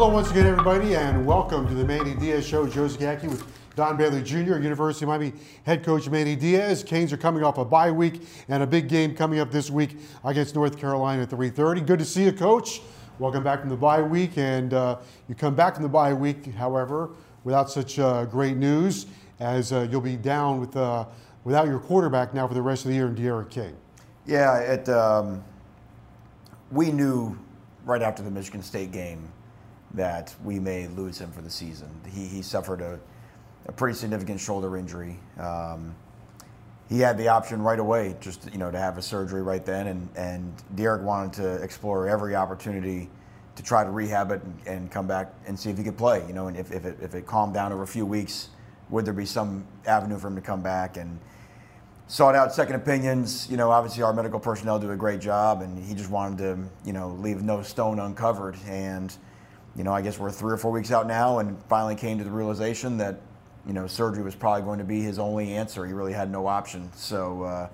Hello, once again, everybody, and welcome to the Manny Diaz Show. Joe Zagacki with Don Bailey Jr., University of Miami head coach Manny Diaz. Canes are coming off a bye week and a big game coming up this week against North Carolina at 3:30. Good to see you, Coach. Welcome back from the bye week, and uh, you come back from the bye week, however, without such uh, great news, as uh, you'll be down with uh, without your quarterback now for the rest of the year in D'Eriq King. Yeah, it. Um, we knew right after the Michigan State game that we may lose him for the season. He, he suffered a, a pretty significant shoulder injury. Um, he had the option right away, just you know, to have a surgery right then, and and D'Eriq wanted to explore every opportunity to try to rehab it and, and come back and see if he could play. You know, and if, if it if it calmed down over a few weeks, would there be some avenue for him to come back and sought out second opinions. You know, obviously our medical personnel do a great job, and he just wanted to, you know, leave no stone uncovered. And, you know, I guess we're three or four weeks out now, and finally came to the realization that, you know, surgery was probably going to be his only answer. He really had no option. So, uh,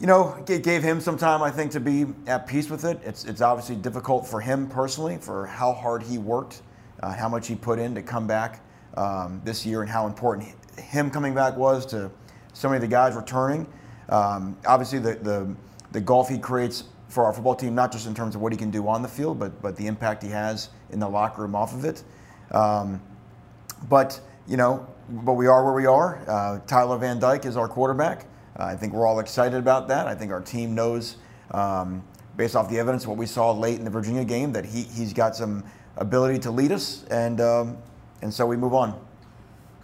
you know, it gave him some time, I think, to be at peace with it. It's it's obviously difficult for him personally, for how hard he worked, uh, how much he put in to come back um, this year, and how important him coming back was to so many of the guys returning. Um, obviously, the, the, the golf he creates for our football team, not just in terms of what he can do on the field, but, but the impact he has in the locker room off of it. Um, but, you know, but we are where we are. Uh, Tyler Van Dyke is our quarterback. Uh, I think we're all excited about that. I think our team knows, um, based off the evidence, what we saw late in the Virginia game, that he, he's got some ability to lead us, and, um, and so we move on.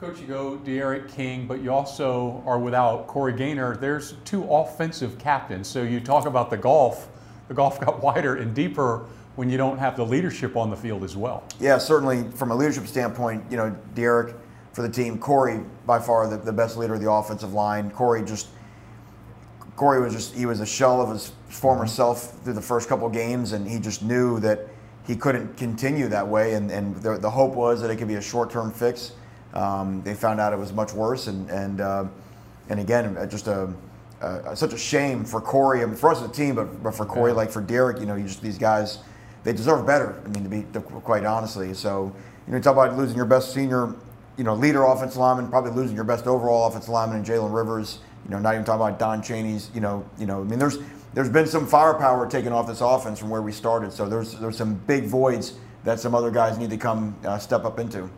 Coach, you go D'Eriq King, but you also are without Corey Gaynor. There's two offensive captains. So you talk about the golf. The golf got wider and deeper when you don't have the leadership on the field as well. Yeah, certainly from a leadership standpoint, you know, D'Eriq for the team, Corey by far the, the best leader of the offensive line. Corey just Corey was just he was a shell of his former self through the first couple games, and he just knew that he couldn't continue that way. And, and the, the hope was that it could be a short-term fix. Um, they found out it was much worse, and and uh, and again, just a, a, such a shame for Corey. I mean, for us as a team, but, but for Corey, yeah. like for D'Eriq, you know, you just these guys, they deserve better. I mean, to be to, quite honestly. So you know, you talk about losing your best senior, you know, leader offensive lineman, probably losing your best overall offensive lineman in Jalen Rivers. You know, not even talking about Don Chaney's. You know, you know, I mean, there's there's been some firepower taken off this offense from where we started. So there's there's some big voids that some other guys need to come uh, step up into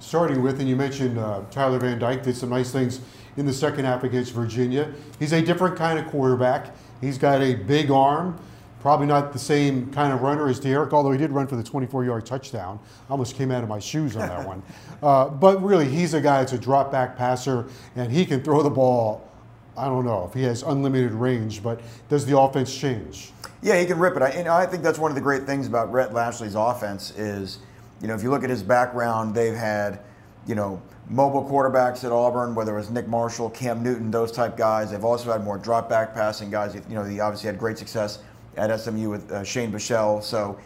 starting with, and you mentioned uh, Tyler Van Dyke did some nice things in the second half against Virginia. He's a different kind of quarterback. He's got a big arm, probably not the same kind of runner as D'Eriq, although he did run for the 24-yard touchdown. I almost came out of my shoes on that one. Uh, but really, he's a guy that's a drop back passer, and he can throw the ball. I don't know if he has unlimited range, but does the offense change? Yeah, he can rip it. I, and I think that's one of the great things about Rhett Lashlee's offense is – you know, if you look at his background, they've had, you know, mobile quarterbacks at Auburn, whether it was Nick Marshall, Cam Newton, those type guys. They've also had more drop back passing guys. You know, he obviously had great success at SMU with uh, Shane Buechele. So,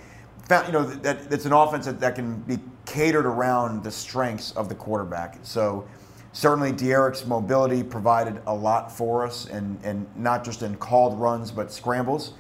you know, that, it's an offense that, that can be catered around the strengths of the quarterback. So, certainly D'Eriq's mobility provided a lot for us, and, and not just in called runs, but scrambles.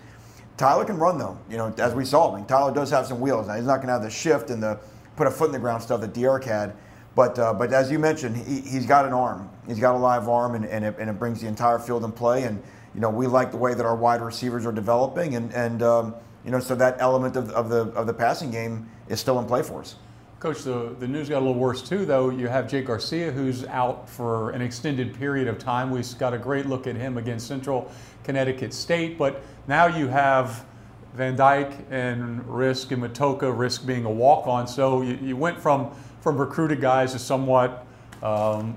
Tyler can run though, you know, as we saw. I mean, Tyler does have some wheels. Now he's not going to have the shift and the put a foot in the ground stuff that D'Eriq had. But uh, but as you mentioned, he, he's got an arm. He's got a live arm, and, and, it, and it brings the entire field in play. And you know we like the way that our wide receivers are developing, and and um, you know so that element of, of the of the passing game is still in play for us. Coach, the, the news got a little worse too, though. You have Jake Garcia, who's out for an extended period of time. We got a great look at him against Central Connecticut State, but now you have Van Dyke and Rizk and Matocha, Rizk being a walk on. So you, you went from, from recruited guys to somewhat um,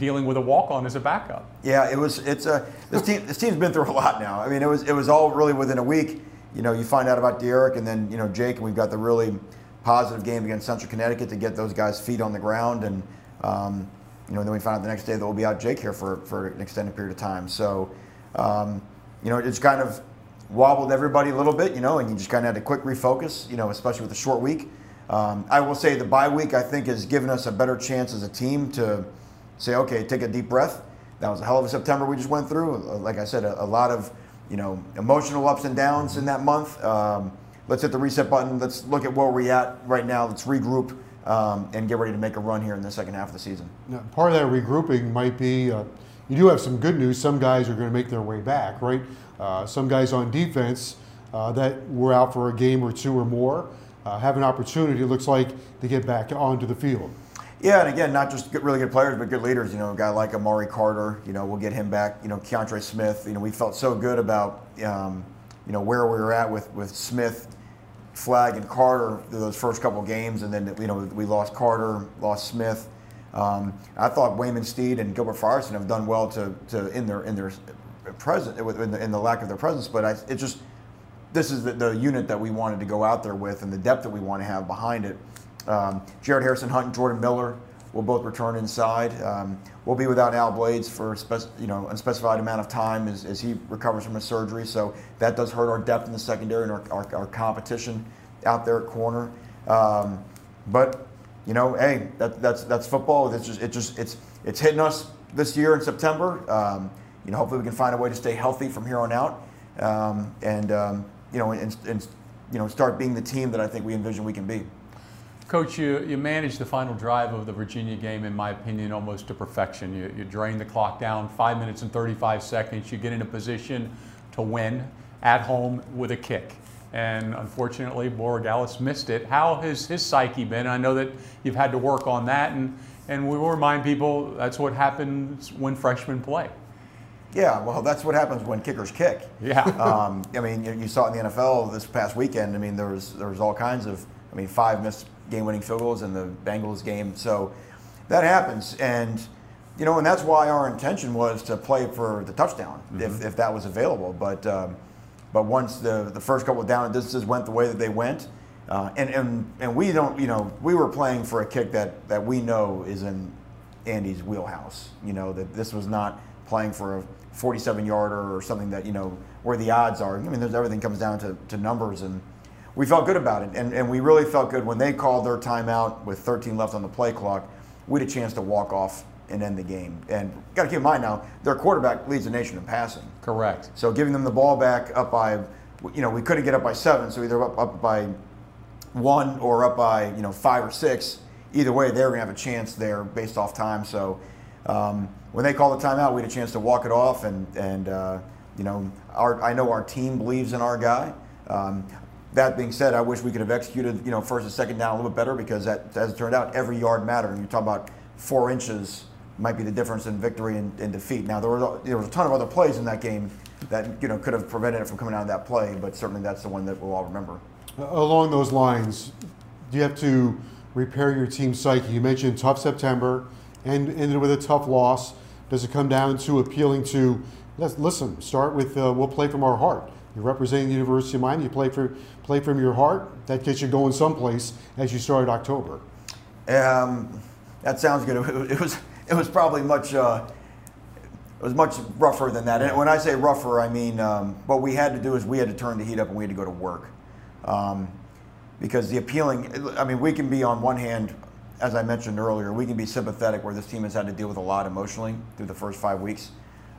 dealing with a walk on as a backup. Yeah, it was. It's a this team. This team's been through a lot now. I mean, it was it was all really within a week. You know, you find out about D'Eriq and then you know Jake, and we've got the really positive game against Central Connecticut to get those guys' feet on the ground. And, um, you know, then we found out the next day that we'll be out Jake here for, for an extended period of time. So, um, you know, it's kind of wobbled everybody a little bit, you know, and you just kind of had to quick refocus, you know, especially with a short week. Um, I will say the bye week, I think, has given us a better chance as a team to say, okay, take a deep breath. That was a hell of a September we just went through. Like I said, a, a lot of, you know, emotional ups and downs in that month. Um, let's hit the reset button. Let's look at where we're at right now. Let's regroup um, and get ready to make a run here in the second half of the season. Now, part of that regrouping might be uh, you do have some good news. Some guys are going to make their way back, right? Uh, some guys on defense uh, that were out for a game or two or more uh, have an opportunity, it looks like, to get back onto the field. Yeah, and again, not just good, really good players, but good leaders. You know, a guy like Amari Carter, you know, we'll get him back. You know, Keontre Smith, you know, we felt so good about, um, you know, where we were at with, with Smith Flagg and Carter those first couple games, and then you know we lost Carter, lost Smith. Um, I thought Waymon Steed and Gilbert Frierson have done well to, to in their in their present in the, in the lack of their presence, but I, it just this is the, the, unit that we wanted to go out there with and the depth that we want to have behind it. Um, Jared Harrison Hunt and Jordan Miller will both return inside. Um, we'll be without Al Blades for you know unspecified amount of time as, as he recovers from his surgery. So that does hurt our depth in the secondary and our, our, our competition out there at corner. Um, but you know, hey, that, that's that's football. It's just it just it's it's hitting us this year in September. Um, you know, hopefully we can find a way to stay healthy from here on out, um, and um, you know, and, and you know, start being the team that I think we envision we can be. Coach, you, you managed the final drive of the Virginia game, in my opinion, almost to perfection. You, you drain the clock down five minutes and 35 seconds. You get in a position to win at home with a kick. And unfortunately, Borregales missed it. How has his psyche been? I know that you've had to work on that, and, and we will remind people that's what happens when freshmen play. Yeah, well, that's what happens when kickers kick. Yeah. um, I mean, you, you, saw it in the NFL this past weekend. I mean, there was there was all kinds of. I mean, five missed game-winning field goals in the Bengals game. So that happens, and you know, and that's why our intention was to play for the touchdown mm-hmm. if, if that was available. But um, but once the the first couple of down distances went the way that they went, uh, and and and we don't, you know, we were playing for a kick that that we know is in Andy's wheelhouse. You know that this was not playing for a 47 yarder or something that you know where the odds are. I mean, there's everything comes down to, to numbers and we felt good about it. And, and we really felt good when they called their timeout with 13 left on the play clock. We had a chance to walk off and end the game. And got to keep in mind now, their quarterback leads the nation in passing. Correct. So giving them the ball back up by, you know, we couldn't get up by seven, so either up, up by one or up by, you know, five or six. Either way, they're going to have a chance there based off time. So um, when they called the timeout, we had a chance to walk it off. And, and uh, you know, our, I know our team believes in our guy. Um, that being said, I wish we could have executed, you know, first and second down a little bit better because that, as it turned out, every yard mattered. And you talk about four inches might be the difference in victory and, and defeat. Now there was there was a ton of other plays in that game that you know could have prevented it from coming out of that play, but certainly that's the one that we'll all remember. Along those lines, do you have to repair your team's psyche? You mentioned tough September and ended with a tough loss. Does it come down to appealing to? Listen, start with uh, we'll play from our heart. You're representing the University of Miami. You play for play from your heart. That gets you going someplace as you started October. Um, that sounds good. It was it was probably much uh, it was much rougher than that. And when I say rougher, I mean um, what we had to do is we had to turn the heat up and we had to go to work. Um, because the appealing, I mean, we can be on one hand, as I mentioned earlier, we can be sympathetic where this team has had to deal with a lot emotionally through the first five weeks,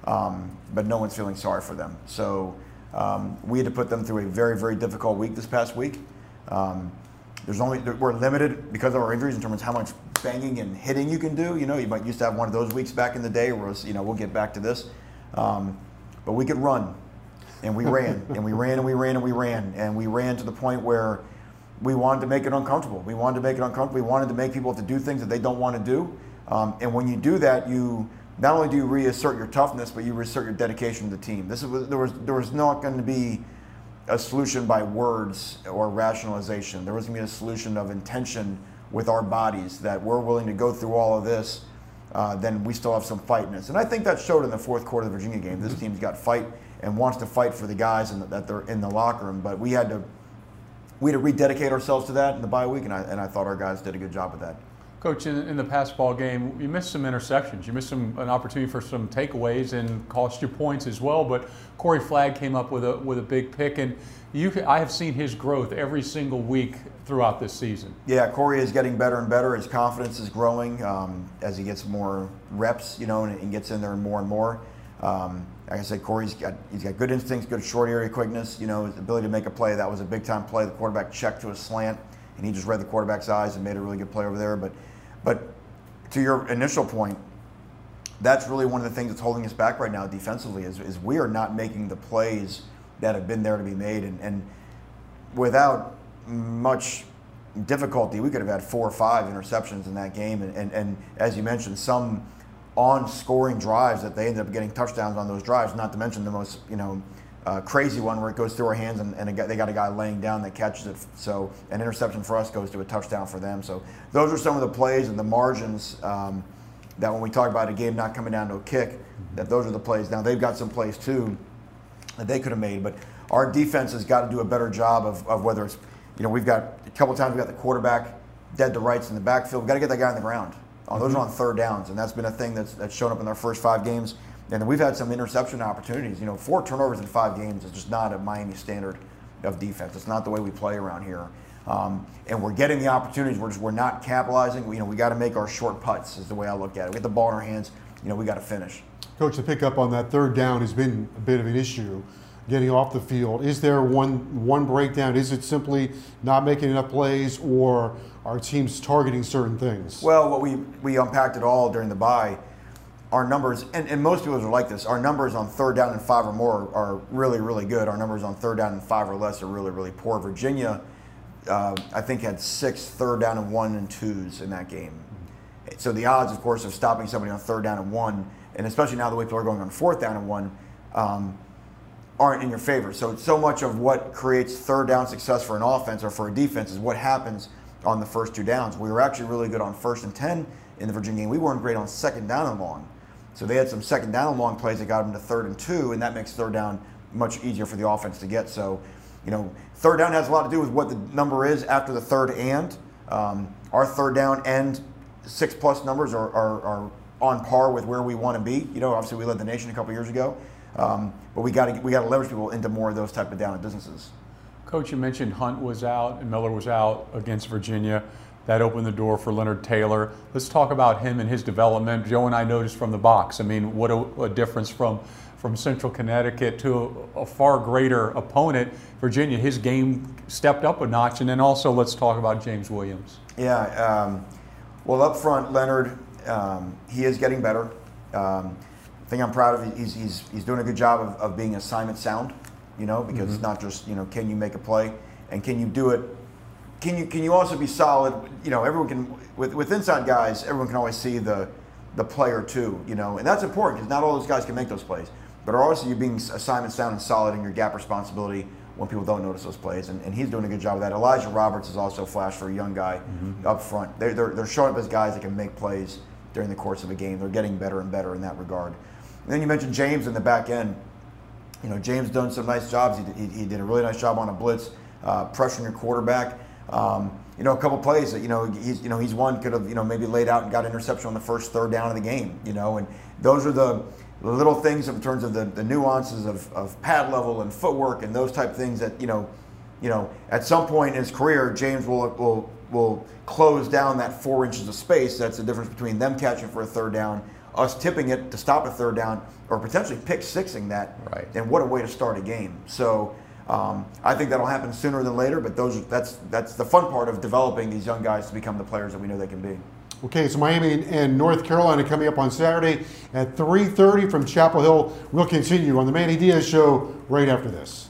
um, but no one's feeling sorry for them. So um, we had to put them through a very, very difficult week this past week. Um, there's only we're limited because of our injuries in terms of how much banging and hitting you can do. You know, you might used to have one of those weeks back in the day where was, you know we'll get back to this, um, but we could run, and we ran and we ran and we ran and we ran and we ran to the point where we wanted to make it uncomfortable. We wanted to make it uncomfortable. We wanted to make people have to do things that they don't want to do. Um, and when you do that, you not only do you reassert your toughness, but you reassert your dedication to the team. This is there was there was not going to be a solution by words or rationalization. There was going to be a solution of intention with our bodies that we're willing to go through all of this. Uh, then we still have some fight in us, and I think that showed in the fourth quarter of the Virginia game. This team's got fight and wants to fight for the guys and that they're in the locker room. But we had to we had to rededicate ourselves to that in the bye week, and I, and I thought our guys did a good job with that. Coach, in, in the ball game, you missed some interceptions. You missed some an opportunity for some takeaways and cost you points as well. But Corey Flagg came up with a with a big pick, and you I have seen his growth every single week throughout this season. Yeah, Corey is getting better and better. His confidence is growing um, as he gets more reps, you know, and, and gets in there more and more. Um, like I said, Corey's got he's got good instincts, good short area quickness. You know, his ability to make a play. That was a big time play. The quarterback checked to a slant, and he just read the quarterback's eyes and made a really good play over there. But but to your initial point, that's really one of the things that's holding us back right now defensively is, is we are not making the plays that have been there to be made. And, and without much difficulty, we could have had four or five interceptions in that game. And, and, and as you mentioned, some on scoring drives that they ended up getting touchdowns on those drives, not to mention the most, you know, uh, crazy one where it goes through our hands and, and they got a guy laying down that catches it. So an interception for us goes to a touchdown for them. So those are some of the plays and the margins um, that when we talk about a game not coming down to a kick, that those are the plays. Now they've got some plays too that they could have made, but our defense has got to do a better job of, of whether it's, you know, we've got a couple times we've got the quarterback dead to rights in the backfield. We've got to get that guy on the ground. Uh, those mm-hmm. are on third downs, and that's been a thing that's, that's shown up in our first five games. And we've had some interception opportunities. You know, four turnovers in five games is just not a Miami standard of defense. It's not the way we play around here. Um, and we're getting the opportunities. We're just we're not capitalizing. We, you know, we got to make our short putts. Is the way I look at it. We get the ball in our hands. You know, we got to finish. Coach, to pick up on that third down has been a bit of an issue. Getting off the field, is there one one breakdown? Is it simply not making enough plays, or are teams targeting certain things? Well, what we we unpacked it all during the bye our numbers, and, and most people are like this, our numbers on third down and five or more are really, really good. Our numbers on third down and five or less are really, really poor. Virginia, uh, I think, had six third down and one and twos in that game. So the odds, of course, of stopping somebody on third down and one, and especially now the way people are going on fourth down and one, um, aren't in your favor. So so much of what creates third down success for an offense or for a defense is what happens on the first two downs. We were actually really good on first and ten in the Virginia game. We weren't great on second down and long. So they had some second down long plays that got them to third and two, and that makes third down much easier for the offense to get. So, you know, third down has a lot to do with what the number is after the third and. Um, our third down and six plus numbers are, are, are on par with where we want to be. You know, obviously we led the nation a couple years ago, um, but we got to we got to leverage people into more of those type of down and businesses. Coach, you mentioned Hunt was out and Miller was out against Virginia that opened the door for Leonard Taylor. Let's talk about him and his development. Joe and I noticed from the box. I mean, what a, a difference from from Central Connecticut to a, a, far greater opponent, Virginia. His game stepped up a notch, and then also let's talk about James Williams. Yeah, um, well, up front, Leonard, um, he is getting better. Um, I think I'm proud of. He's he's he's doing a good job of, of being assignment sound. You know, because mm-hmm. it's not just you know can you make a play and can you do it can you can you also be solid? You know, everyone can with with inside guys, everyone can always see the the player too. You know, and that's important because not all those guys can make those plays. But also you being assignment sound and solid in your gap responsibility when people don't notice those plays, and, and he's doing a good job of that. Elijah Roberts is also flash for a young guy mm-hmm. up front. They're, they're, they're showing up as guys that can make plays during the course of a game. They're getting better and better in that regard. And then you mentioned James in the back end. You know, James done some nice jobs. He, he, he did a really nice job on a blitz, uh, pressuring your quarterback. Um, you know, a couple plays that you know he's you know he's one could have you know maybe laid out and got interception on the first third down of the game. You know, and those are the, little things in terms of the, the nuances of, of pad level and footwork and those type of things that you know, you know, at some point in his career, James will will will close down that four inches of space. That's the difference between them catching for a third down, us tipping it to stop a third down, or potentially pick sixing that. Right. And what a way to start a game. So Um, I think that'll happen sooner than later, but those that's that's the fun part of developing these young guys to become the players that we know they can be. Okay, so Miami and North Carolina coming up on Saturday at 3:30 from Chapel Hill. We'll continue on the Manny Diaz Show right after this.